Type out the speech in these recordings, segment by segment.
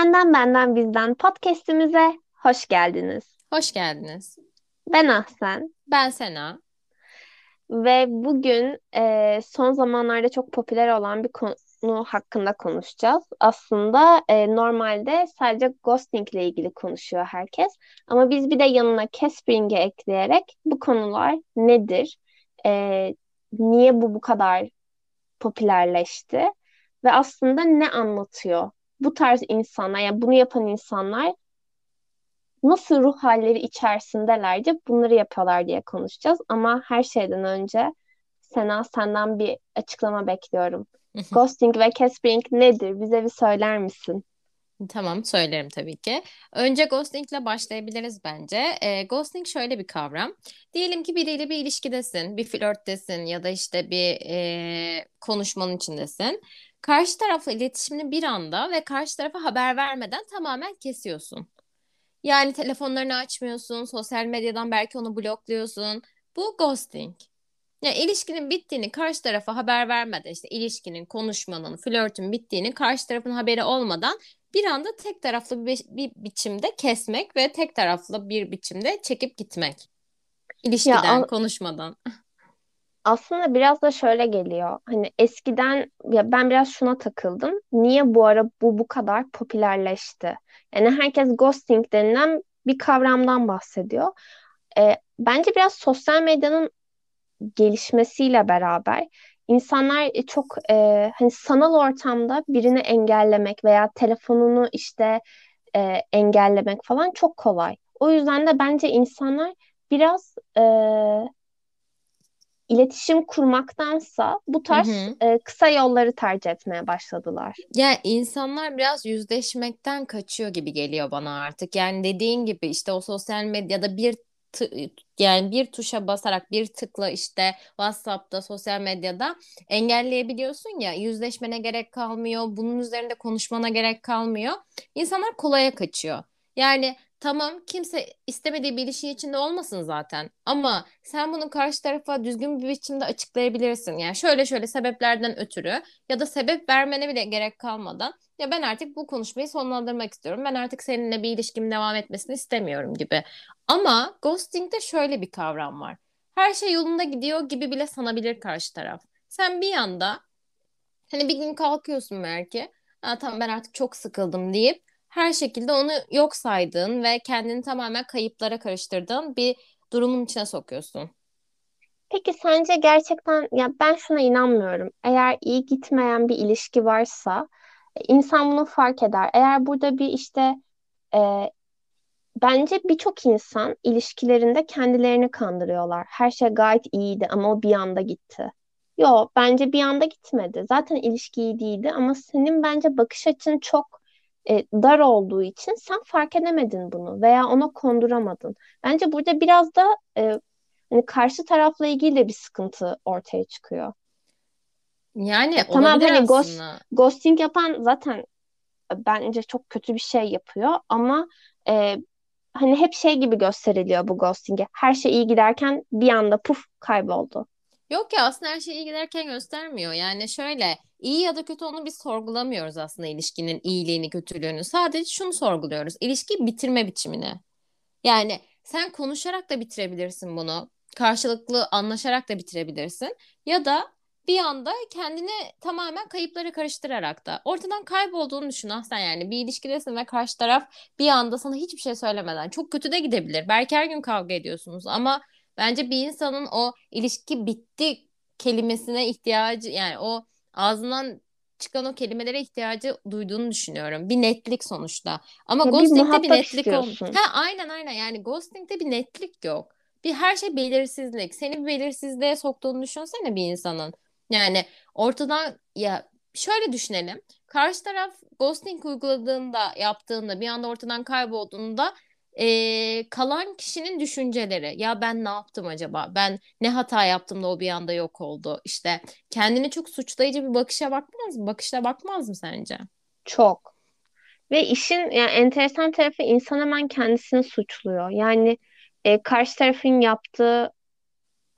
Senden Benden Bizden podcast'imize hoş geldiniz. Hoş geldiniz. Ben Ahsen Ben Sena. ve bugün e, son zamanlarda çok popüler olan bir konu hakkında konuşacağız. Aslında e, normalde sadece ghosting ile ilgili konuşuyor herkes. Ama biz bir de yanına Caspering'i ekleyerek bu konular nedir? E, niye bu bu kadar popülerleşti? Ve aslında ne anlatıyor? Bu tarz insanlar, yani bunu yapan insanlar nasıl ruh halleri içerisindelerce bunları yapıyorlar diye konuşacağız. Ama her şeyden önce Sena senden bir açıklama bekliyorum. Ghosting ve Caspering nedir? Bize bir söyler misin? Tamam söylerim tabii ki. Önce ghosting ile başlayabiliriz bence. E, ghosting şöyle bir kavram. Diyelim ki biriyle bir ilişkidesin, bir flörttesin ya da işte bir e, konuşmanın içindesin. Karşı tarafla iletişimini bir anda ve karşı tarafa haber vermeden tamamen kesiyorsun. Yani telefonlarını açmıyorsun, sosyal medyadan belki onu blokluyorsun. Bu ghosting. Yani ilişkinin bittiğini karşı tarafa haber vermeden işte ilişkinin, konuşmanın, flörtün bittiğini karşı tarafın haberi olmadan bir anda tek taraflı bir, bir biçimde kesmek ve tek taraflı bir biçimde çekip gitmek. İlişkiden, Ya konuşmadan. Aslında biraz da şöyle geliyor. Hani eskiden ya ben biraz şuna takıldım. Niye bu ara bu bu kadar popülerleşti? Yani herkes ghosting denilen bir kavramdan bahsediyor. Ee, bence biraz sosyal medyanın gelişmesiyle beraber insanlar çok e, hani sanal ortamda birini engellemek veya telefonunu işte e, engellemek falan çok kolay. O yüzden de bence insanlar biraz e, iletişim kurmaktansa bu Hı tarz hı. e, kısa yolları tercih etmeye başladılar. Ya insanlar biraz yüzleşmekten kaçıyor gibi geliyor bana artık. Yani dediğin gibi işte o sosyal medyada bir tı- yani bir tuşa basarak bir tıkla işte WhatsApp'ta sosyal medyada engelleyebiliyorsun ya yüzleşmene gerek kalmıyor. Bunun üzerinde konuşmana gerek kalmıyor. İnsanlar kolaya kaçıyor. Yani tamam kimse istemediği bir ilişki içinde olmasın zaten ama sen bunu karşı tarafa düzgün bir biçimde açıklayabilirsin. Yani şöyle şöyle sebeplerden ötürü ya da sebep vermene bile gerek kalmadan ya ben artık bu konuşmayı sonlandırmak istiyorum. Ben artık seninle bir ilişkim devam etmesini istemiyorum gibi. Ama ghosting'de şöyle bir kavram var. Her şey yolunda gidiyor gibi bile sanabilir karşı taraf. Sen bir anda hani bir gün kalkıyorsun belki. Ha, tamam ben artık çok sıkıldım deyip her şekilde onu yok saydığın ve kendini tamamen kayıplara karıştırdığın bir durumun içine sokuyorsun. Peki sence gerçekten ya ben şuna inanmıyorum. Eğer iyi gitmeyen bir ilişki varsa e, insan bunu fark eder. Eğer burada bir işte e, bence birçok insan ilişkilerinde kendilerini kandırıyorlar. Her şey gayet iyiydi ama o bir anda gitti. Yo, bence bir anda gitmedi. Zaten ilişki iyi değildi ama senin bence bakış açın çok e, dar olduğu için sen fark edemedin bunu veya ona konduramadın. Bence burada biraz da e, hani karşı tarafla ilgili de bir sıkıntı ortaya çıkıyor. Yani Ya tamam olabilir hani ghost, ghosting yapan zaten bence çok kötü bir şey yapıyor ama e, hani hep şey gibi gösteriliyor bu ghosting'e. Her şey iyi giderken bir anda puf kayboldu. Yok ya aslında her şey iyi giderken göstermiyor. Yani şöyle iyi ya da kötü onu biz sorgulamıyoruz aslında ilişkinin iyiliğini, kötülüğünü. Sadece şunu sorguluyoruz. İlişkiyi bitirme biçimini. Yani sen konuşarak da bitirebilirsin bunu. Karşılıklı anlaşarak da bitirebilirsin. Ya da bir anda kendini tamamen kayıplara karıştırarak da ortadan kaybolduğunu düşün Ahsen yani bir ilişkidesin ve karşı taraf bir anda sana hiçbir şey söylemeden çok kötü de gidebilir. Belki her gün kavga ediyorsunuz ama bence bir insanın o ilişki bitti kelimesine ihtiyacı yani o ağzından çıkan o kelimelere ihtiyacı duyduğunu düşünüyorum. Bir netlik sonuçta. Ama Ya bir ghosting'de bir muhatap netlik istiyorsun. Ha aynen aynen yani ghosting'de bir netlik yok. Bir her şey belirsizlik. Seni bir belirsizliğe soktuğunu düşünsene bir insanın. Yani ortadan ya şöyle düşünelim. Karşı taraf ghosting uyguladığında, yaptığında, bir anda ortadan kaybolduğunda eee, kalan kişinin düşünceleri. Ya ben ne yaptım acaba? Ben ne hata yaptım da o bir anda yok oldu? İşte kendini çok suçlayıcı bir bakışa bakmaz mı? Bakışla bakmaz mı sence? Çok. Ve işin yani enteresan tarafı insan hemen kendisini suçluyor. Yani e, karşı tarafın yaptığı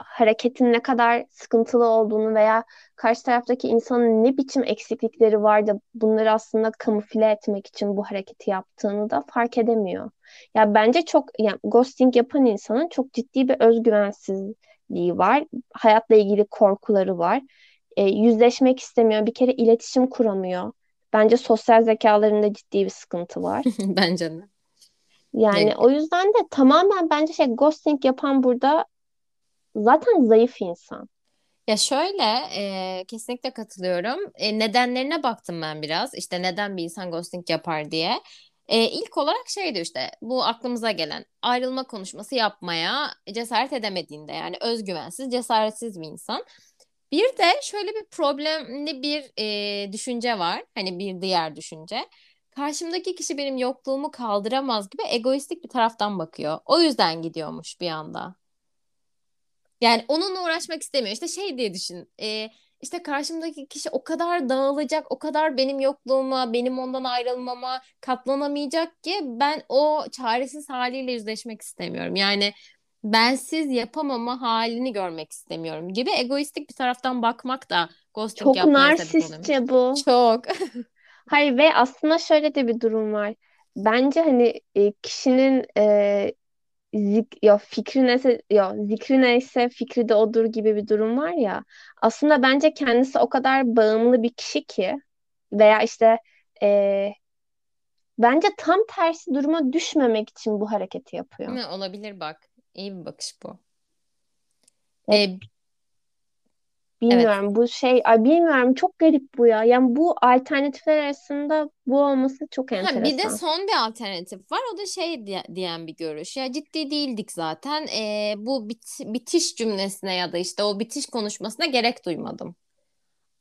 hareketin ne kadar sıkıntılı olduğunu veya karşı taraftaki insanın ne biçim eksiklikleri var da bunları aslında kamufle etmek için bu hareketi yaptığını da fark edemiyor. Ya bence çok yani ghosting yapan insanın çok ciddi bir özgüvensizliği var. Hayatla ilgili korkuları var. E, yüzleşmek istemiyor. Bir kere iletişim kuramıyor. Bence sosyal zekalarında ciddi bir sıkıntı var. Bence de. Yani Ya- o yüzden de tamamen bence şey ghosting yapan burada zaten zayıf insan. Ya şöyle e, kesinlikle katılıyorum. E, nedenlerine baktım ben biraz. İşte neden bir insan ghosting yapar diye. E, ilk olarak şeydi işte bu aklımıza gelen ayrılma konuşması yapmaya cesaret edemediğinde yani özgüvensiz, cesaretsiz bir insan. Bir de şöyle bir problemli bir e, düşünce var. Hani bir diğer düşünce. Karşımdaki kişi benim yokluğumu kaldıramaz gibi egoistik bir taraftan bakıyor. O yüzden gidiyormuş bir anda. Yani onunla uğraşmak istemiyor. İşte şey diye düşün. E, işte karşımdaki kişi o kadar dağılacak, o kadar benim yokluğuma, benim ondan ayrılmama katlanamayacak ki ben o çaresiz haliyle yüzleşmek istemiyorum. Yani bensiz yapamama halini görmek istemiyorum gibi egoistik bir taraftan bakmak da ghosting Çok yapmaya narsistçe bu. Çok. Hayır ve aslında şöyle de bir durum var. Bence hani kişinin e, zik, ya fikri neyse ya zikri neyse fikri de odur gibi bir durum var ya. Aslında bence kendisi o kadar bağımlı bir kişi ki veya işte e, bence tam tersi duruma düşmemek için bu hareketi yapıyor. Ne olabilir bak. İyi bir bakış bu. Ya, E, evet. bilmiyorum bu şey ay bilmiyorum çok garip bu ya. Yani bu alternatifler arasında bu olması çok Ha, bir de enteresan. son bir alternatif var. O da şey diye- diyen bir görüş. Ya ciddi değildik zaten. Ee, bu bit- bitiş cümlesine ya da işte o bitiş konuşmasına gerek duymadım.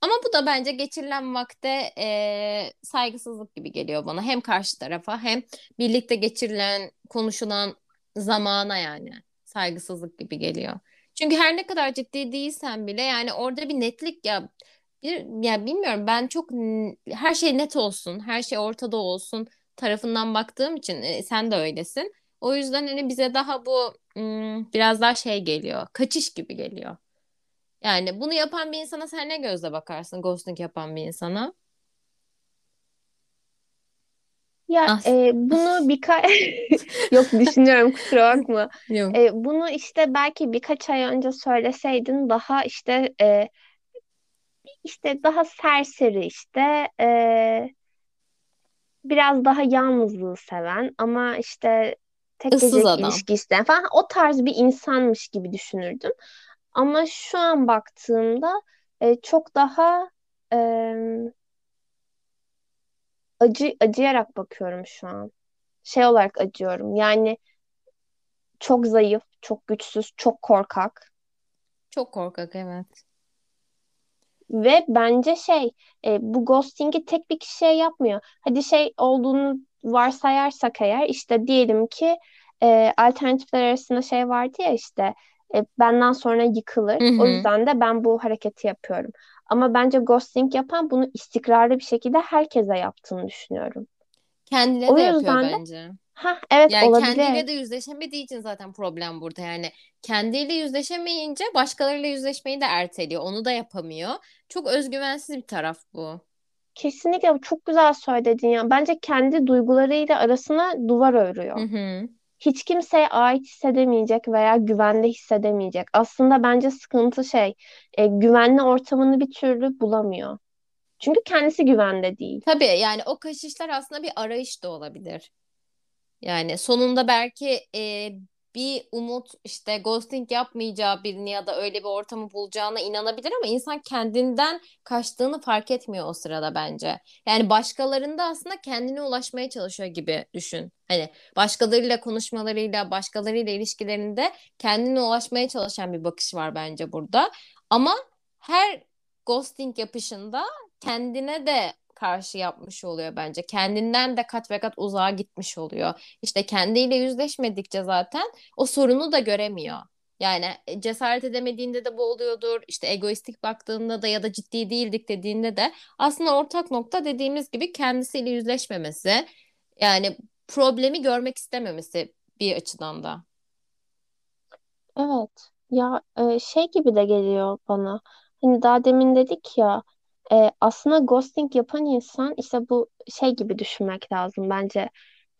Ama bu da bence geçirilen vakte e, saygısızlık gibi geliyor bana. Hem karşı tarafa hem birlikte geçirilen, konuşulan zamana yani saygısızlık gibi geliyor. Çünkü her ne kadar ciddi değilsen bile yani orada bir netlik ya bir ya bilmiyorum ben çok her şey net olsun, her şey ortada olsun tarafından baktığım için e, sen de öylesin. O yüzden hani bize daha bu biraz daha şey geliyor. Kaçış gibi geliyor. Yani bunu yapan bir insana sen ne gözle bakarsın? Ghosting yapan bir insana. Ya As e, bunu birkaç yok düşünüyorum kusura bakma. Yok. E, bunu işte belki birkaç ay önce söyleseydin daha işte e, işte daha serseri işte e, biraz daha yalnızlığı seven ama işte tek Issız gecelik adam. ilişki isteyen falan o tarz bir insanmış gibi düşünürdüm. Ama şu an baktığımda e, çok daha e, acı acıyarak bakıyorum şu an. Şey olarak acıyorum. Yani çok zayıf, çok güçsüz, çok korkak Çok korkak evet. ve bence şey e, bu ghosting'i tek bir kişiye yapmıyor. Hadi şey olduğunu varsayarsak eğer işte diyelim ki e, alternatifler arasında şey vardı ya işte e, benden sonra yıkılır. Hı O hı. yüzden de ben bu hareketi yapıyorum. Ama bence ghosting yapan bunu istikrarlı bir şekilde herkese yaptığını düşünüyorum. Kendine O de yapıyor de bence. ha evet Yani olabilir. kendiyle de yüzleşemediği için zaten problem burada. Yani kendiyle yüzleşemeyince başkalarıyla yüzleşmeyi de erteliyor. Onu da yapamıyor. Çok özgüvensiz bir taraf bu. Kesinlikle çok güzel söyledin ya. Bence kendi duygularıyla arasına duvar Hı örüyor. hı. Hiç kimseye ait hissedemeyecek veya güvende hissedemeyecek. Aslında bence sıkıntı şey, e, güvenli ortamını bir türlü bulamıyor. Çünkü kendisi güvende değil. Tabii yani o kaçışlar aslında bir arayış da olabilir. Yani sonunda belki e, bir umut işte ghosting yapmayacağı birini ya da öyle bir ortamı bulacağına inanabilir ama insan kendinden kaçtığını fark etmiyor o sırada bence. Yani başkalarında aslında kendine ulaşmaya çalışıyor gibi düşün. Hani başkalarıyla konuşmalarıyla, başkalarıyla ilişkilerinde kendine ulaşmaya çalışan bir bakış var bence burada. Ama her ghosting yapışında kendine de karşı yapmış oluyor bence. Kendinden de kat ve kat uzağa gitmiş oluyor. İşte kendiyle yüzleşmedikçe zaten o sorunu da göremiyor. Yani e, cesaret edemediğinde de bu oluyordur. İşte egoistik baktığında da ya da ciddi değildik dediğinde de aslında ortak nokta dediğimiz gibi kendisiyle yüzleşmemesi. Yani problemi görmek istememesi bir açıdan da. Evet. Ya e, şey gibi de geliyor bana. Hani daha demin dedik ya e, aslında ghosting yapan insan işte bu şey gibi düşünmek lazım bence.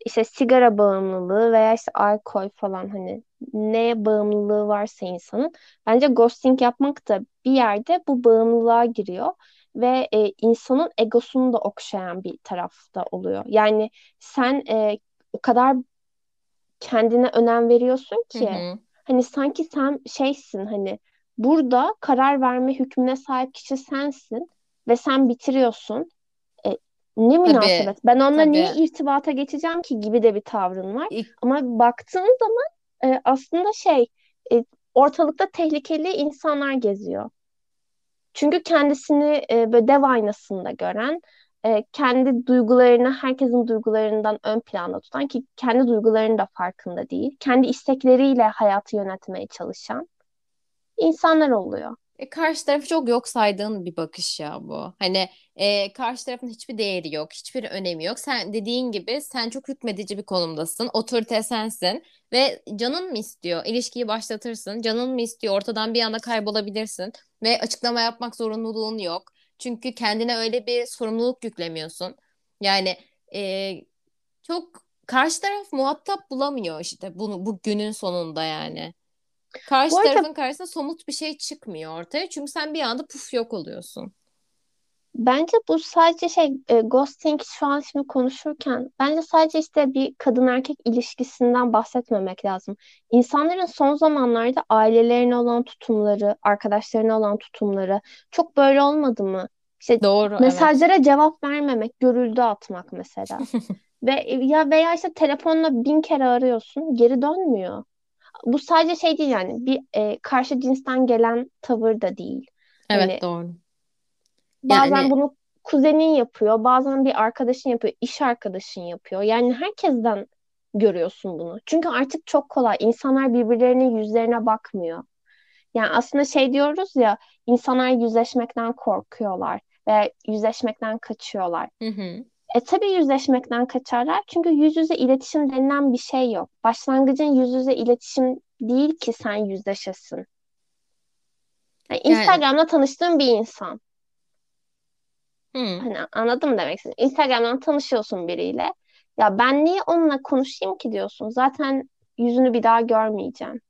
İşte sigara bağımlılığı veya işte alkol falan hani neye bağımlılığı varsa insanın bence ghosting yapmak da bir yerde bu bağımlılığa giriyor ve e, insanın egosunu da okşayan bir tarafta oluyor. Yani sen e, o kadar kendine önem veriyorsun Hı ki hı. hani sanki sen şeysin hani burada karar verme hükmüne sahip kişi sensin ve sen bitiriyorsun. E, ne Tabii münasebet. Ben onunla niye tabii. irtibata geçeceğim ki gibi de bir tavrın var. İlk, Ama baktığın zaman e, aslında şey e, ortalıkta tehlikeli insanlar geziyor. Çünkü kendisini e, böyle dev aynasında gören, e, kendi duygularını herkesin duygularından ön planda tutan ki kendi duygularının da farkında değil, kendi istekleriyle hayatı yönetmeye çalışan insanlar oluyor. E, karşı tarafı çok yok saydığın bir bakış ya bu. Hani e, karşı tarafın hiçbir değeri yok, hiçbir önemi yok. Sen dediğin gibi sen çok hükmedici bir konumdasın. Otorite sensin ve canın mı istiyor? İlişkiyi başlatırsın. Canın mı istiyor? Ortadan bir anda kaybolabilirsin ve açıklama yapmak zorunluluğun yok. Çünkü kendine öyle bir sorumluluk yüklemiyorsun. Yani e, çok karşı taraf muhatap bulamıyor işte bunu bu günün sonunda yani. Bu Karşı arada tarafın karşısında somut bir şey çıkmıyor ortaya. Çünkü sen bir anda puf yok oluyorsun. Bence bu sadece şey e, ghosting şu an şimdi konuşurken bence sadece işte bir kadın erkek ilişkisinden bahsetmemek lazım. İnsanların son zamanlarda ailelerine olan tutumları, arkadaşlarına olan tutumları çok böyle olmadı mı? İşte Doğru, evet. mesajlara cevap vermemek, görüldü atmak mesela. Ve ya veya işte telefonla bin kere arıyorsun, geri dönmüyor. Bu sadece şey değil yani bir e, karşı cinsten gelen tavır da değil. Evet Hani doğru. Bazen Yani bunu kuzenin yapıyor, bazen bir arkadaşın yapıyor, iş arkadaşın yapıyor. Yani herkesten görüyorsun bunu. Çünkü artık çok kolay. İnsanlar birbirlerinin yüzlerine bakmıyor. Yani aslında şey diyoruz ya, insanlar yüzleşmekten korkuyorlar ve yüzleşmekten kaçıyorlar. hı hı. E tabii yüzleşmekten kaçarlar çünkü yüz yüze iletişim denilen bir şey yok. Başlangıcın yüz yüze iletişim değil ki sen yüzleşesin. Yani Yani Instagram'da tanıştığın bir insan. hı. Hani anladım demek istedim. Instagram'dan tanışıyorsun biriyle. Ya ben niye onunla konuşayım ki diyorsun. Zaten yüzünü bir daha görmeyeceğim.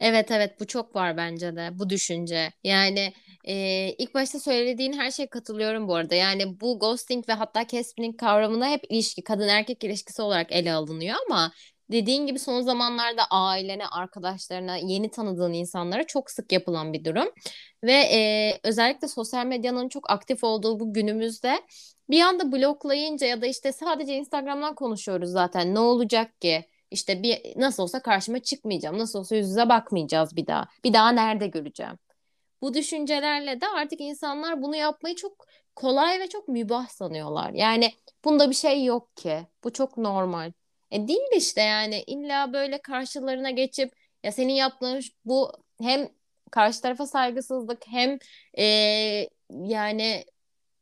Evet evet bu çok var bence de bu düşünce. Yani e, ilk başta söylediğin her şeye katılıyorum bu arada. Yani bu ghosting ve hatta catfishing kavramına hep ilişki, kadın erkek ilişkisi olarak ele alınıyor ama dediğin gibi son zamanlarda ailene, arkadaşlarına, yeni tanıdığın insanlara çok sık yapılan bir durum. Ve e, özellikle sosyal medyanın çok aktif olduğu bu günümüzde bir anda bloklayınca ya da işte sadece Instagram'dan konuşuyoruz zaten ne olacak ki? İşte bir nasıl olsa karşıma çıkmayacağım. Nasıl olsa yüz yüze bakmayacağız bir daha. Bir daha nerede göreceğim? Bu düşüncelerle de artık insanlar bunu yapmayı çok kolay ve çok mübah sanıyorlar. Yani bunda bir şey yok ki. Bu çok normal. E değil işte yani illa böyle karşılarına geçip ya senin yaptığın bu hem karşı tarafa saygısızlık hem e, yani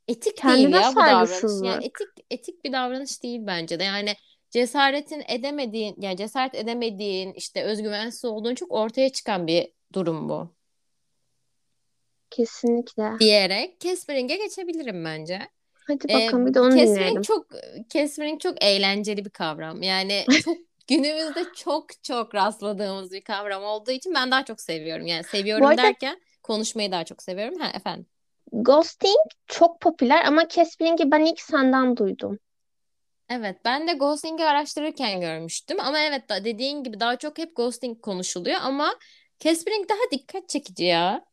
etik değil Kendine ya bu davranış. Yani etik etik bir davranış değil bence de. Yani cesaretin edemediğin, yani cesaret edemediğin, işte özgüvensiz olduğun çok ortaya çıkan bir durum bu. Kesinlikle. Diyerek Caspering'e geçebilirim bence. Hadi Ee, bakalım bir de onu Caspering dinleyelim. çok Caspering çok eğlenceli bir kavram. Yani çok günümüzde çok çok rastladığımız bir kavram olduğu için ben daha çok seviyorum. Yani Bu seviyorum arada derken konuşmayı daha çok seviyorum. Ha efendim. ghosting çok popüler ama Casperink'i ben ilk senden duydum. Evet, ben de ghosting'i araştırırken görmüştüm. Ama evet da dediğin gibi daha çok hep ghosting konuşuluyor ama Caspering daha dikkat çekici ya.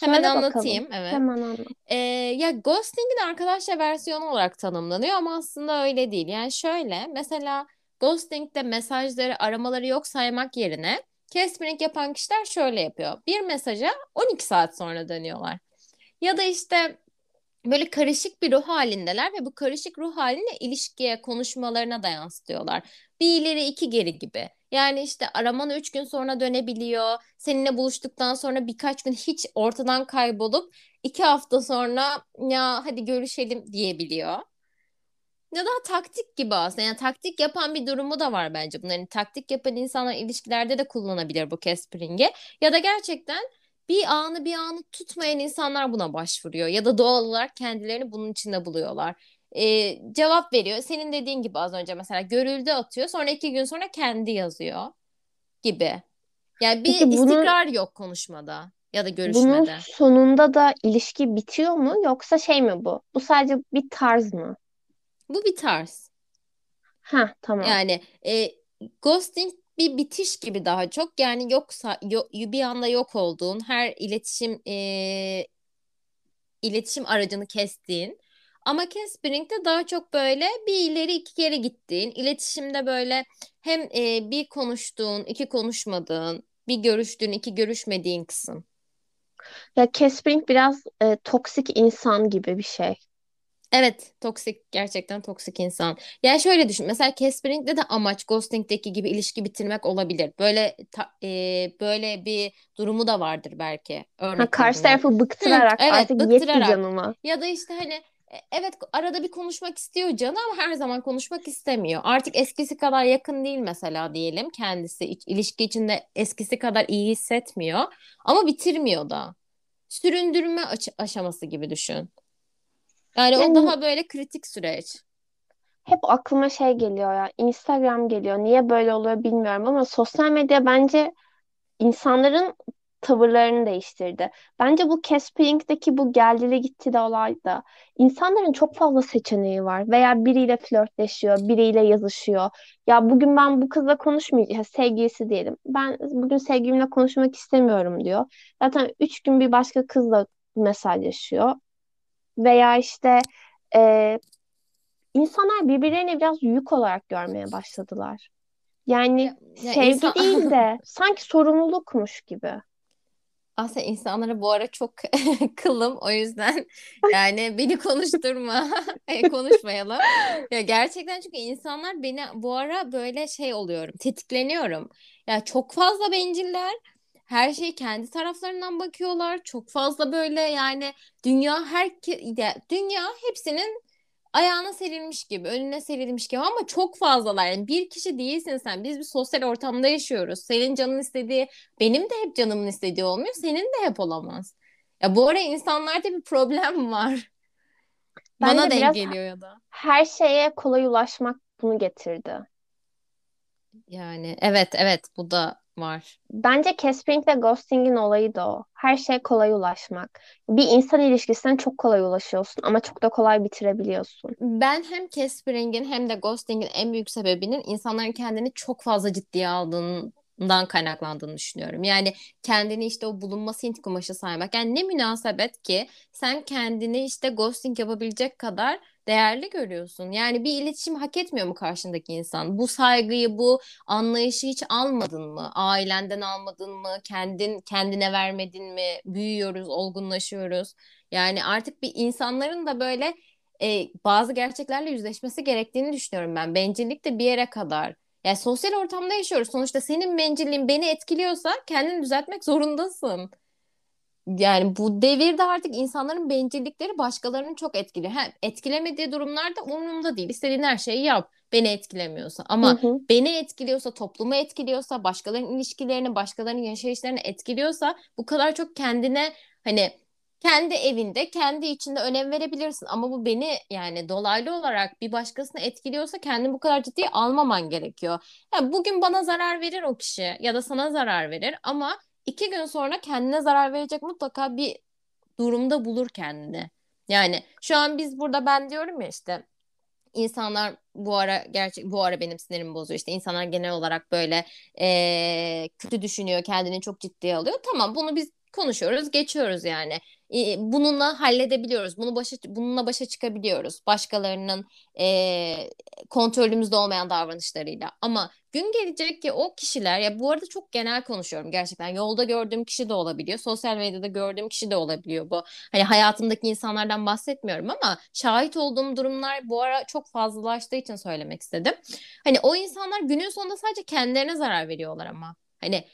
Hemen Söyle bakalım. anlatayım, evet. Hemen anlat. Ee, ya ghosting'in arkadaşça versiyonu olarak tanımlanıyor ama aslında öyle değil. Yani şöyle, mesela ghosting'de mesajları, aramaları yok saymak yerine Caspering yapan kişiler şöyle yapıyor. Bir mesaja 12 saat sonra dönüyorlar. Ya da işte böyle karışık bir ruh halindeler ve bu karışık ruh halini ilişkiye, konuşmalarına da yansıtıyorlar. Bir ileri iki geri gibi. Yani işte araman üç gün sonra dönebiliyor. Seninle buluştuktan sonra birkaç gün hiç ortadan kaybolup iki hafta sonra ya hadi görüşelim diyebiliyor. ya da taktik gibi aslında. Yani taktik yapan bir durumu da var bence bunların. Taktik yapan insanlar ilişkilerde de kullanabilir bu Caspering'i. Ya da gerçekten bir anı bir anı tutmayan insanlar buna başvuruyor. Ya da doğal olarak kendilerini bunun içinde buluyorlar. Ee, cevap veriyor. Senin dediğin gibi az önce mesela görüldü atıyor. Sonra iki gün sonra kendi yazıyor gibi. Yani bir Peki bunun, istikrar yok konuşmada ya da bunun görüşmede. sonunda da ilişki bitiyor mu yoksa şey mi bu? Bu sadece bir tarz mı? Bu bir tarz. Ha tamam. Yani e, ghosting bir bitiş gibi daha çok. Yani yoksa yo- bir anda yok olduğun her iletişim e, iletişim aracını kestiğin. Ama Caspering de daha çok böyle bir ileri iki geri gittiğin, iletişimde böyle hem e, bir konuştuğun, iki konuşmadığın, bir görüştüğün, iki görüşmediğin kısım. Ya Caspering biraz e, toksik insan gibi bir şey. Evet, toksik gerçekten toksik insan. Yani şöyle düşün. Mesela Caspering'de de amaç Ghosting'deki gibi ilişki bitirmek olabilir. Böyle ta- e, böyle bir durumu da vardır belki. Örnek Ha, karşı veriyorum. tarafı Hı, bıktırarak evet, artık yetti bıktırarak. canıma. Ya da işte hani e, evet arada bir konuşmak istiyor canı ama her zaman konuşmak istemiyor. Artık eskisi kadar yakın değil mesela diyelim. Kendisi iç- ilişki içinde eskisi kadar iyi hissetmiyor ama bitirmiyor da. Süründürme aç- aşaması gibi düşün. Yani o Yani daha böyle kritik süreç. hep aklıma şey geliyor ya. Instagram geliyor. Niye böyle oluyor bilmiyorum ama sosyal medya bence insanların tavırlarını değiştirdi. Bence bu Caspering'deki bu geldili gitti de olay da insanların çok fazla seçeneği var veya biriyle flörtleşiyor, biriyle yazışıyor. Ya bugün ben bu kızla konuşmayacağım, sevgilisi diyelim. Ben bugün sevgilimle konuşmak istemiyorum diyor. Zaten üç gün bir başka kızla mesajlaşıyor. Veya işte e, insanlar birbirlerini biraz yük olarak görmeye başladılar. Yani Ya, ya sevgi insan değil de sanki sorumlulukmuş gibi. aslında insanlara bu ara çok kılım o yüzden yani beni konuşturma E, konuşmayalım. Ya gerçekten çünkü insanlar beni bu ara böyle şey oluyorum tetikleniyorum. Ya çok fazla benciller. Her şey kendi taraflarından bakıyorlar. Çok fazla böyle yani dünya her dünya hepsinin ayağına serilmiş gibi, önüne serilmiş gibi ama çok fazlalar. Yani bir kişi değilsin sen. Biz bir sosyal ortamda yaşıyoruz. Senin canın istediği, benim de hep canımın istediği olmuyor. Senin de hep olamaz. Ya bu ara insanlarda bir problem var. Bana Bence denk geliyor ya da. her şeye kolay ulaşmak bunu getirdi. Yani evet evet bu da var. Bence Caspering ve Ghosting'in olayı da o. Her şeye kolay ulaşmak. Bir insan ilişkisine çok kolay ulaşıyorsun ama çok da kolay bitirebiliyorsun. Ben hem Caspering'in hem de Ghosting'in en büyük sebebinin insanların kendini çok fazla ciddiye aldığından kaynaklandığını düşünüyorum. Yani kendini işte o bulunması Hint kumaşı saymak. Yani ne münasebet ki sen kendini işte ghosting yapabilecek kadar değerli görüyorsun. Yani bir iletişim hak etmiyor mu karşındaki insan? Bu saygıyı, bu anlayışı hiç almadın mı? Ailenden almadın mı? Kendin kendine vermedin mi? Büyüyoruz, olgunlaşıyoruz. Yani artık bir insanların da böyle e, bazı gerçeklerle yüzleşmesi gerektiğini düşünüyorum ben. Bencillik de bir yere kadar. Yani sosyal ortamda yaşıyoruz. Sonuçta senin bencilliğin beni etkiliyorsa kendini düzeltmek zorundasın. Yani bu devirde artık insanların bencillikleri başkalarını çok etkiliyor. Ha, etkilemediği durumlarda umurumda değil. İstediğin her şeyi yap. Beni etkilemiyorsa. Hı Ama hı. beni etkiliyorsa, toplumu etkiliyorsa, başkalarının ilişkilerini, başkalarının yaşayışlarını etkiliyorsa bu kadar çok kendine hani kendi evinde, kendi içinde önem verebilirsin. Ama bu beni yani dolaylı olarak bir başkasını etkiliyorsa kendini bu kadar ciddiye almaman gerekiyor. Yani bugün bana zarar verir o kişi ya da sana zarar verir ama iki gün sonra kendine zarar verecek mutlaka bir durumda bulur kendini. Yani şu an biz burada ben diyorum ya işte insanlar bu ara gerçek bu ara benim sinirimi bozuyor. İşte insanlar genel olarak böyle eee, kötü düşünüyor, kendini çok ciddiye alıyor. Tamam bunu biz konuşuyoruz, geçiyoruz yani. E, bununla halledebiliyoruz. Bunu başa bununla başa çıkabiliyoruz. Başkalarının eee kontrolümüzde olmayan davranışlarıyla. Ama gün gelecek ki o kişiler ya bu arada çok genel konuşuyorum gerçekten. Yolda gördüğüm kişi de olabiliyor. Sosyal medyada gördüğüm kişi de olabiliyor bu. Hani hayatımdaki insanlardan bahsetmiyorum ama şahit olduğum durumlar bu ara çok fazlalaştığı için söylemek istedim. Hani o insanlar günün sonunda sadece kendilerine zarar veriyorlar ama. Hani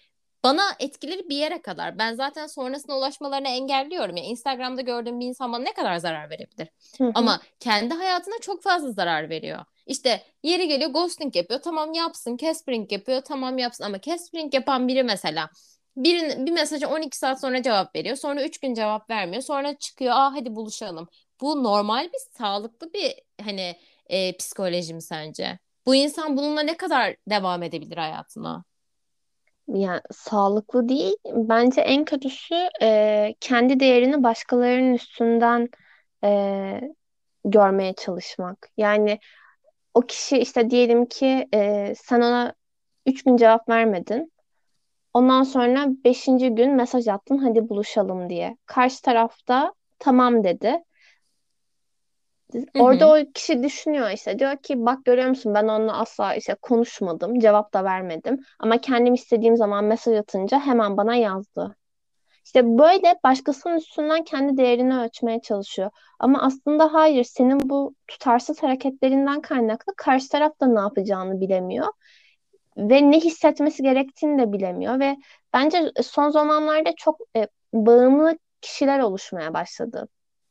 bana etkileri bir yere kadar. Ben zaten sonrasına ulaşmalarını engelliyorum. Yani Instagram'da gördüğüm bir insan bana ne kadar zarar verebilir? Hı hı. Ama kendi hayatına çok fazla zarar veriyor. İşte yeri geliyor ghosting yapıyor. Tamam yapsın. Caspering yapıyor. Tamam yapsın. Ama caspering yapan biri mesela bir, bir mesaja 12 saat sonra cevap veriyor. Sonra 3 gün cevap vermiyor. Sonra çıkıyor. Aa hadi buluşalım. Bu normal bir sağlıklı bir hani e, psikolojim sence? Bu insan bununla ne kadar devam edebilir hayatına? Yani sağlıklı değil. Bence en kötüsü e, kendi değerini başkalarının üstünden e, görmeye çalışmak. Yani o kişi işte diyelim ki e, sen ona üç gün cevap vermedin. Ondan sonra beşinci gün mesaj attın hadi buluşalım diye. Karşı tarafta tamam dedi. Orada hı. o kişi düşünüyor işte diyor ki bak görüyor musun ben onunla asla işte konuşmadım, cevap da vermedim ama kendim istediğim zaman mesaj atınca hemen bana yazdı. İşte böyle başkasının üstünden kendi değerini ölçmeye çalışıyor. Ama aslında hayır, senin bu tutarsız hareketlerinden kaynaklı karşı taraf da ne yapacağını bilemiyor ve ne hissetmesi gerektiğini de bilemiyor ve bence son zamanlarda çok e, bağımlı kişiler oluşmaya başladı.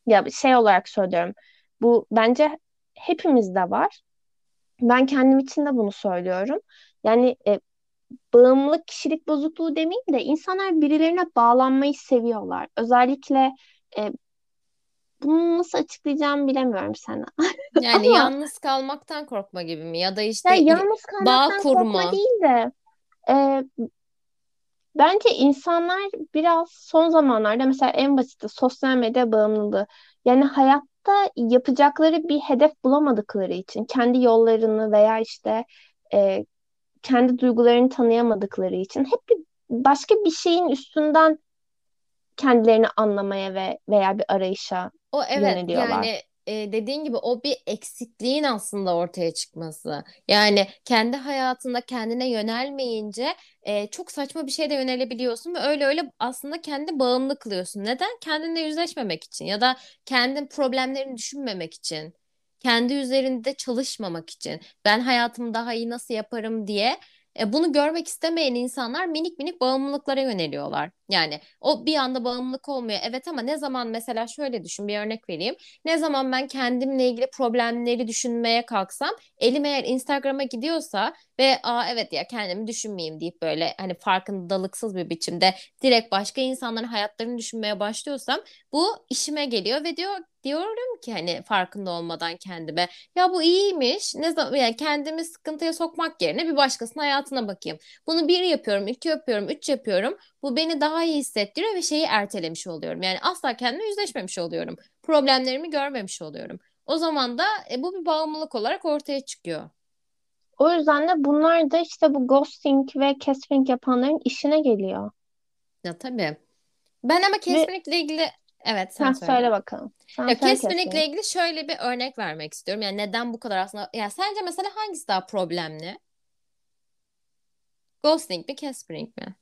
Ya şey olarak söylüyorum. Bu bence hepimizde var. Ben kendim için de bunu söylüyorum. Yani e, bağımlılık kişilik bozukluğu demeyeyim de insanlar birilerine bağlanmayı seviyorlar. Özellikle e, bunu nasıl açıklayacağımı bilemiyorum sana. Yani Ama yalnız kalmaktan korkma gibi mi? Ya da ya işte il- yalnız bağ kalmaktan korkma kurma. değil de e, bence insanlar biraz son zamanlarda mesela en basiti sosyal medya bağımlılığı. Yani hayatta yapacakları bir hedef bulamadıkları için kendi yollarını veya işte e, kendi duygularını tanıyamadıkları için hep bir başka bir şeyin üstünden kendilerini anlamaya ve veya bir arayışa O evet yöneliyorlar. yani e, dediğin gibi o bir eksikliğin aslında ortaya çıkması. Yani kendi hayatında kendine yönelmeyince e, çok saçma bir şeye de yönelebiliyorsun ve öyle öyle aslında kendi bağımlı kılıyorsun. Neden? Kendinle yüzleşmemek için ya da kendi problemlerini düşünmemek için. Kendi üzerinde çalışmamak için. Ben hayatımı daha iyi nasıl yaparım diye e, bunu görmek istemeyen insanlar minik minik bağımlılıklara yöneliyorlar. Yani o bir anda bağımlılık olmuyor. Evet ama ne zaman mesela şöyle düşün bir örnek vereyim. Ne zaman ben kendimle ilgili problemleri düşünmeye kalksam elim eğer Instagram'a gidiyorsa ve aa evet ya kendimi düşünmeyeyim deyip böyle hani farkındalıksız bir biçimde direkt başka insanların hayatlarını düşünmeye başlıyorsam bu işime geliyor ve diyor diyorum ki hani farkında olmadan kendime ya bu iyiymiş. Ne zaman yani kendimi sıkıntıya sokmak yerine bir başkasının hayatına bakayım. Bunu bir yapıyorum, iki yapıyorum, üç yapıyorum. Bu beni daha iyi hissettiriyor ve şeyi ertelemiş oluyorum. Yani asla kendimle yüzleşmemiş oluyorum. Problemlerimi görmemiş oluyorum. O zaman da e, bu bir bağımlılık olarak ortaya çıkıyor. O yüzden de bunlar da işte bu ghosting ve catfishing yapanların işine geliyor. Ya tabii. Ben ama kesinlikle ilgili evet sen sen söyle. söyle bakalım. Sen Ya catfishing. ilgili şöyle bir örnek vermek istiyorum. Yani neden bu kadar aslında ya sence mesela hangisi daha problemli? Ghosting mi, catfishing mi?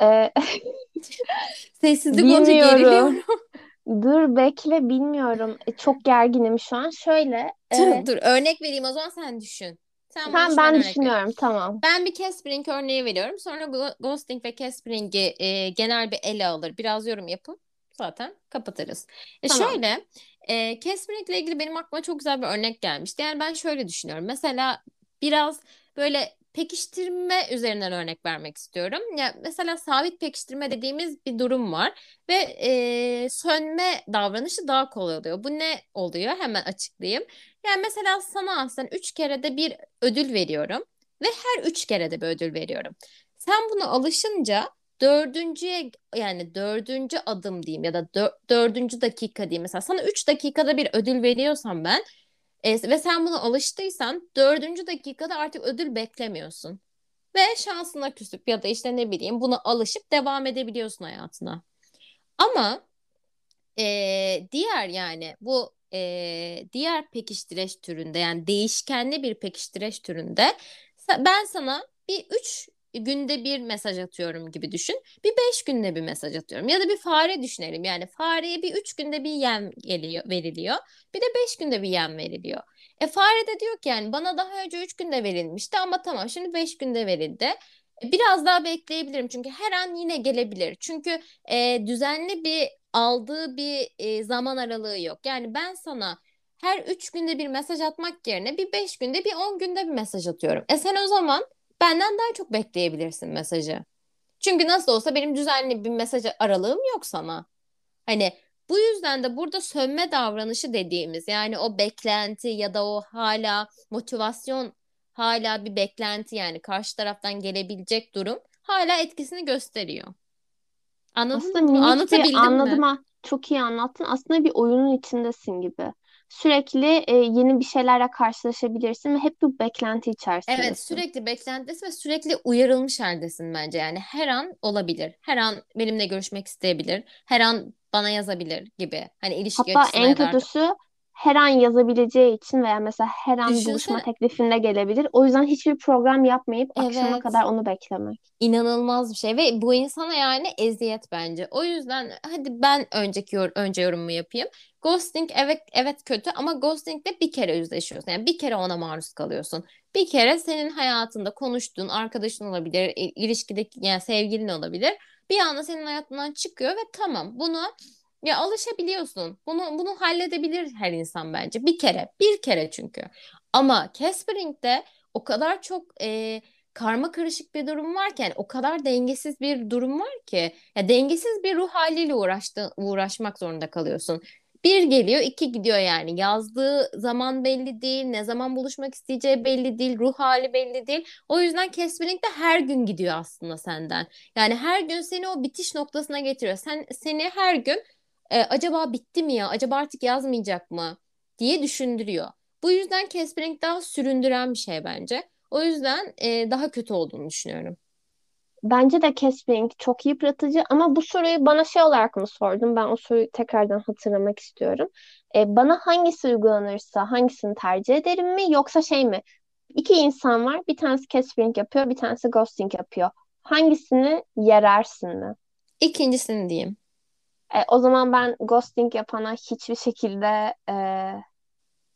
Ee, Sessizlik olunca geriliyorum. Dur bekle bilmiyorum. E, çok gerginim şu an. Şöyle e, Dur örnek vereyim o zaman sen düşün. Sen düşün ben ben örnek düşünüyorum tamam. Ben bir Caspering örneği veriyorum. Sonra ghosting ve Caspering'i e, genel bir ele alır. Biraz yorum yapıp zaten kapatırız. E Tamam. şöyle, e, Caspering ile ilgili benim aklıma çok güzel bir örnek gelmişti. Yani ben şöyle düşünüyorum. Mesela biraz böyle pekiştirme üzerinden örnek vermek istiyorum. Ya mesela sabit pekiştirme dediğimiz bir durum var ve e, sönme davranışı daha kolay oluyor. Bu ne oluyor? Hemen açıklayayım. Yani mesela sana aslında üç kere de bir ödül veriyorum ve her üç kere de bir ödül veriyorum. Sen buna alışınca dördüncüye yani dördüncü adım diyeyim ya da dör- dördüncü dakika diyeyim. Mesela sana üç dakikada bir ödül veriyorsam ben e, ve sen buna alıştıysan dördüncü dakikada artık ödül beklemiyorsun. Ve şansına küsüp ya da işte ne bileyim buna alışıp devam edebiliyorsun hayatına. Ama ee, diğer yani bu ee, diğer pekiştireç türünde yani değişkenli bir pekiştireç türünde ben sana bir üç günde bir mesaj atıyorum gibi düşün. Bir beş günde bir mesaj atıyorum. Ya da bir fare düşünelim. Yani fareye bir üç günde bir yem geliyor, veriliyor. Bir de beş günde bir yem veriliyor. E fare de diyor ki yani bana daha önce üç günde verilmişti ama tamam şimdi beş günde verildi. E, biraz daha bekleyebilirim çünkü her an yine gelebilir. Çünkü e, düzenli bir aldığı bir e, zaman aralığı yok. Yani ben sana her 3 günde bir mesaj atmak yerine bir 5 günde bir 10 günde bir mesaj atıyorum. E sen o zaman benden daha çok bekleyebilirsin mesajı. Çünkü nasıl olsa benim düzenli bir mesaj aralığım yok sana. Hani bu yüzden de burada sönme davranışı dediğimiz yani o beklenti ya da o hala motivasyon hala bir beklenti yani karşı taraftan gelebilecek durum hala etkisini gösteriyor. Anladın Aslında mı? minik bir Anlatabildim anladım mi? ha. Çok iyi anlattın. Aslında bir oyunun içindesin gibi. Sürekli e, yeni bir şeylerle karşılaşabilirsin ve hep bu beklenti Evet içerisindesin. sürekli beklentidesin ve sürekli uyarılmış haldesin bence yani her an olabilir. Her an benimle görüşmek isteyebilir. Her an bana yazabilir gibi. Hani ilişki Hatta en kötüsü her an yazabileceği için veya mesela her an buluşma Düşünsene. teklifinde gelebilir. O yüzden hiçbir program yapmayıp akşama Evet. kadar onu beklemek. İnanılmaz bir şey ve bu insana yani eziyet bence. O yüzden hadi ben önceki yor önce yorumumu yapayım. Ghosting evet evet kötü ama ghosting'de bir kere yüzleşiyorsun. Yani bir kere ona maruz kalıyorsun. Bir kere senin hayatında konuştuğun arkadaşın olabilir, il- ilişkideki yani sevgilin olabilir. Bir anda senin hayatından çıkıyor ve tamam bunu ya alışabiliyorsun. Bunu bunu halledebilir her insan bence. Bir kere, bir kere çünkü. Ama Caspering'de o kadar çok e, karma karışık bir durum varken o kadar dengesiz bir durum var ki ya dengesiz bir ruh haliyle uğraştı, uğraşmak zorunda kalıyorsun. Bir geliyor, iki gidiyor yani. Yazdığı zaman belli değil, ne zaman buluşmak isteyeceği belli değil, ruh hali belli değil. O yüzden de her gün gidiyor aslında senden. Yani her gün seni o bitiş noktasına getiriyor. Sen seni her gün e, acaba bitti mi ya? Acaba artık yazmayacak mı? diye düşündürüyor. Bu yüzden Casperling daha süründüren bir şey bence. O yüzden e, daha kötü olduğunu düşünüyorum. Bence de Caspering çok yıpratıcı ama bu soruyu bana şey olarak mı sordun? Ben o soruyu tekrardan hatırlamak istiyorum. E, bana hangisi uygulanırsa hangisini tercih ederim mi yoksa şey mi? İki insan var. Bir tanesi Caspering yapıyor, bir tanesi ghosting yapıyor. Hangisini yerersin mi? İkincisini diyeyim. E, o zaman ben ghosting yapana hiçbir şekilde e,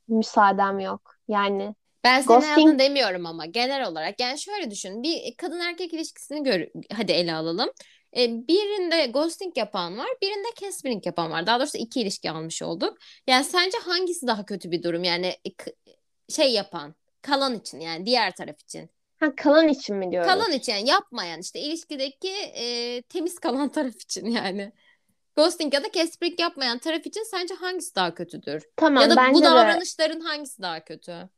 müsaadem yok. Yani Ben senin ghosting hayatını demiyorum ama genel olarak. Yani şöyle düşün. Bir kadın erkek ilişkisini gör, hadi ele alalım. E, birinde ghosting yapan var, birinde catfishing yapan var. Daha doğrusu iki ilişki almış olduk. Yani sence hangisi daha kötü bir durum? Yani e, şey yapan, kalan için yani diğer taraf için. ha, kalan için mi Kalan diyoruz? için yani yapmayan işte ilişkideki e, temiz kalan taraf için yani. Ghosting ya da catfishing yapmayan taraf için sence hangisi daha kötüdür? Ya Tamam da bu bence de davranışların hangisi daha kötü?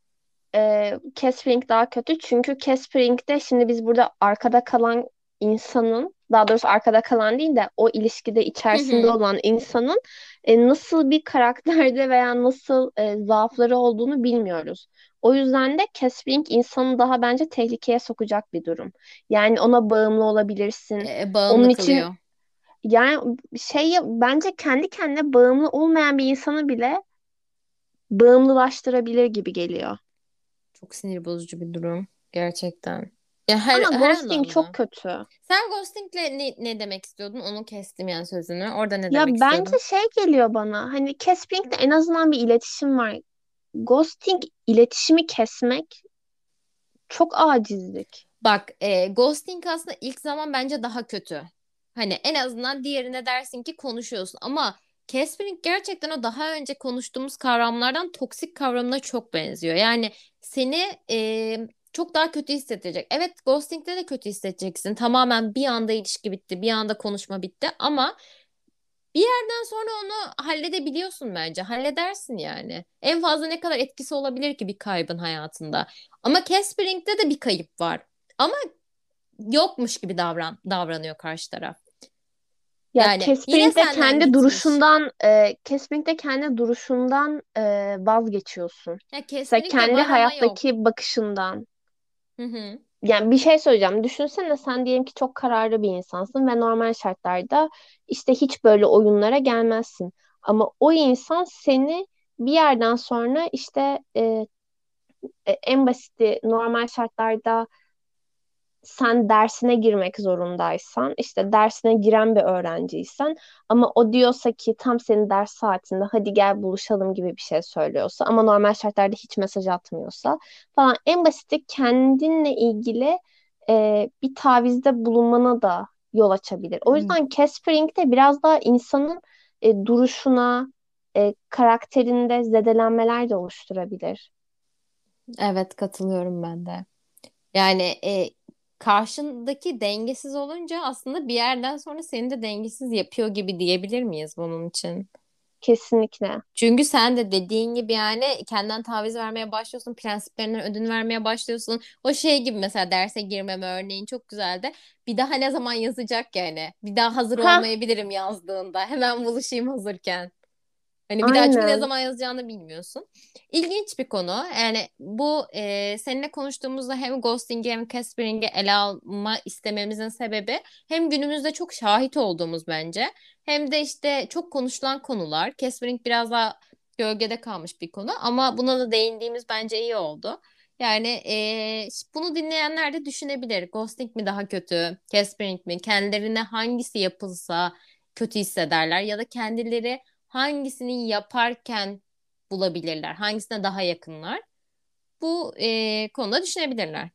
E, Caspering daha kötü. Çünkü Caspering'de şimdi biz burada arkada kalan insanın, daha doğrusu arkada kalan değil de o ilişkide içerisinde olan insanın e, nasıl bir karakterde veya nasıl e, zaafları olduğunu bilmiyoruz. O yüzden de Caspering insanı daha bence tehlikeye sokacak bir durum. Yani ona bağımlı olabilirsin. E, Onun bağımlı için kılıyor. yani şey bence kendi kendine bağımlı olmayan bir insanı bile bağımlılaştırabilir gibi geliyor. Çok sinir bozucu bir durum gerçekten. Ya her Ama her ghosting çok anlamda. kötü. Sen ghostingle ne, ne demek istiyordun? Onu kestim yani sözünü. Orada ne Ya demek bence istiyordun? şey geliyor bana. Hani Casping'de en azından bir iletişim var. Ghosting iletişimi kesmek çok acizlik. Bak, e, ghosting aslında ilk zaman bence daha kötü. Hani en azından diğerine dersin ki konuşuyorsun ama Caspering gerçekten o daha önce konuştuğumuz kavramlardan toksik kavramına çok benziyor. Yani seni e, çok daha kötü hissettirecek. Evet, ghosting'de de kötü hissedeceksin. Tamamen bir anda ilişki bitti, bir anda konuşma bitti ama Bir yerden sonra onu halledebiliyorsun bence. Halledersin yani. En fazla ne kadar etkisi olabilir ki bir kaybın hayatında. Ama Caspering'de de bir kayıp var. Ama yokmuş gibi davran davranıyor karşı taraf. Ya Yani yine Caspering de senden kendi gitmiş. duruşundan e, Caspering de kendi duruşundan e, vazgeçiyorsun. Ya Mesela Caspering'de kendi ama yok. hayattaki bakışından. Hı hı. Yani bir şey söyleyeceğim. Düşünsene sen diyelim ki çok kararlı bir insansın ve normal şartlarda işte hiç böyle oyunlara gelmezsin. Ama o insan seni bir yerden sonra işte e, e, en basiti normal şartlarda sen dersine girmek zorundaysan, işte dersine giren bir öğrenciysen ama o diyorsa ki tam senin ders saatinde hadi gel buluşalım gibi bir şey söylüyorsa ama normal şartlarda hiç mesaj atmıyorsa falan en basiti kendinle ilgili e, bir tavizde bulunmana da yol açabilir. O yüzden Caspering de biraz daha insanın e, duruşuna, e, karakterinde zedelenmeler de oluşturabilir. Evet katılıyorum ben de. Yani e, karşındaki dengesiz olunca aslında bir yerden sonra seni de dengesiz yapıyor gibi diyebilir miyiz bunun için? Kesinlikle. Çünkü sen de dediğin gibi yani kendinden taviz vermeye başlıyorsun, prensiplerinden ödün vermeye başlıyorsun. O şey gibi mesela derse girmeme örneğin çok güzeldi. Bir daha ne zaman yazacak yani? Bir daha hazır Ha, olmayabilirim yazdığında. Hemen buluşayım hazırken. Hani bir daha çünkü ne zaman yazacağını bilmiyorsun. İlginç bir konu. Yani bu e, seninle konuştuğumuzda hem ghosting'i hem caspering'i ele alma istememizin sebebi hem günümüzde çok şahit olduğumuz bence hem de işte çok konuşulan konular. Caspering biraz daha gölgede kalmış bir konu ama buna da değindiğimiz bence iyi oldu. Yani e, bunu dinleyenler de düşünebilir. Ghosting mi daha kötü, Caspering mi? Kendilerine hangisi yapılsa kötü hissederler ya da kendileri hangisini yaparken bulabilirler? Hangisine daha yakınlar? Bu e, konuda düşünebilirler.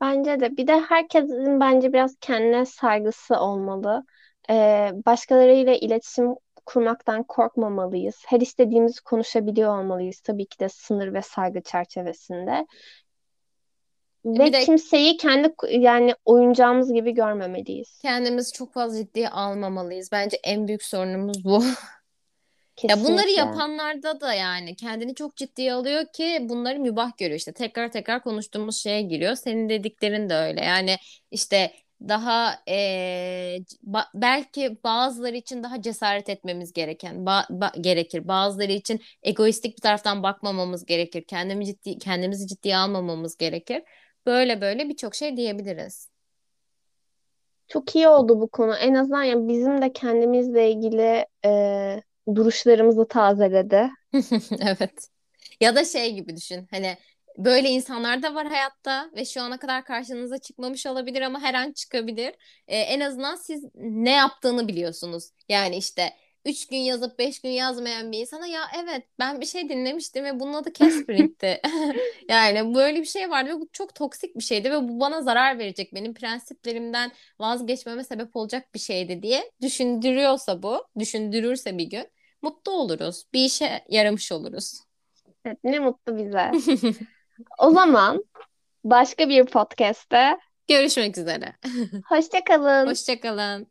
Bence de. Bir de herkesin bence biraz kendine saygısı olmalı. Ee, başkalarıyla iletişim kurmaktan korkmamalıyız. Her istediğimizi konuşabiliyor olmalıyız. Tabii ki de sınır ve saygı çerçevesinde. Bir Ve de kimseyi kendi yani oyuncağımız gibi görmemeliyiz. kendimizi çok fazla ciddiye almamalıyız. Bence en büyük sorunumuz bu. Ya bunları Kesinlikle. yapanlarda da yani kendini çok ciddiye alıyor ki bunları mübah görüyor. İşte tekrar tekrar konuştuğumuz şeye giriyor. Senin dediklerin de öyle. Yani işte daha eee, ba- belki bazıları için daha cesaret etmemiz gereken ba- ba- gerekir. Bazıları için egoistik bir taraftan bakmamamız gerekir. Kendimizi ciddi kendimizi ciddiye almamamız gerekir. Böyle böyle birçok şey diyebiliriz. Çok iyi oldu bu konu. En azından yani bizim de kendimizle ilgili e, duruşlarımızı tazeledi. Evet. Ya da şey gibi düşün. Hani böyle insanlar da var hayatta ve şu ana kadar karşınıza çıkmamış olabilir ama her an çıkabilir. Ee, en azından siz ne yaptığını biliyorsunuz. Yani işte üç gün yazıp beş gün yazmayan bir insana ya evet ben bir şey dinlemiştim ve bunun adı Caspering'ti. Yani böyle bir şey vardı ve bu çok toksik bir şeydi ve bu bana zarar verecek. Benim prensiplerimden vazgeçmeme sebep olacak bir şeydi diye düşündürüyorsa bu, düşündürürse bir gün mutlu oluruz. Bir işe yaramış oluruz. Evet, ne mutlu bize. O zaman başka bir podcast'te Görüşmek üzere. hoşça kalın. Hoşça kalın.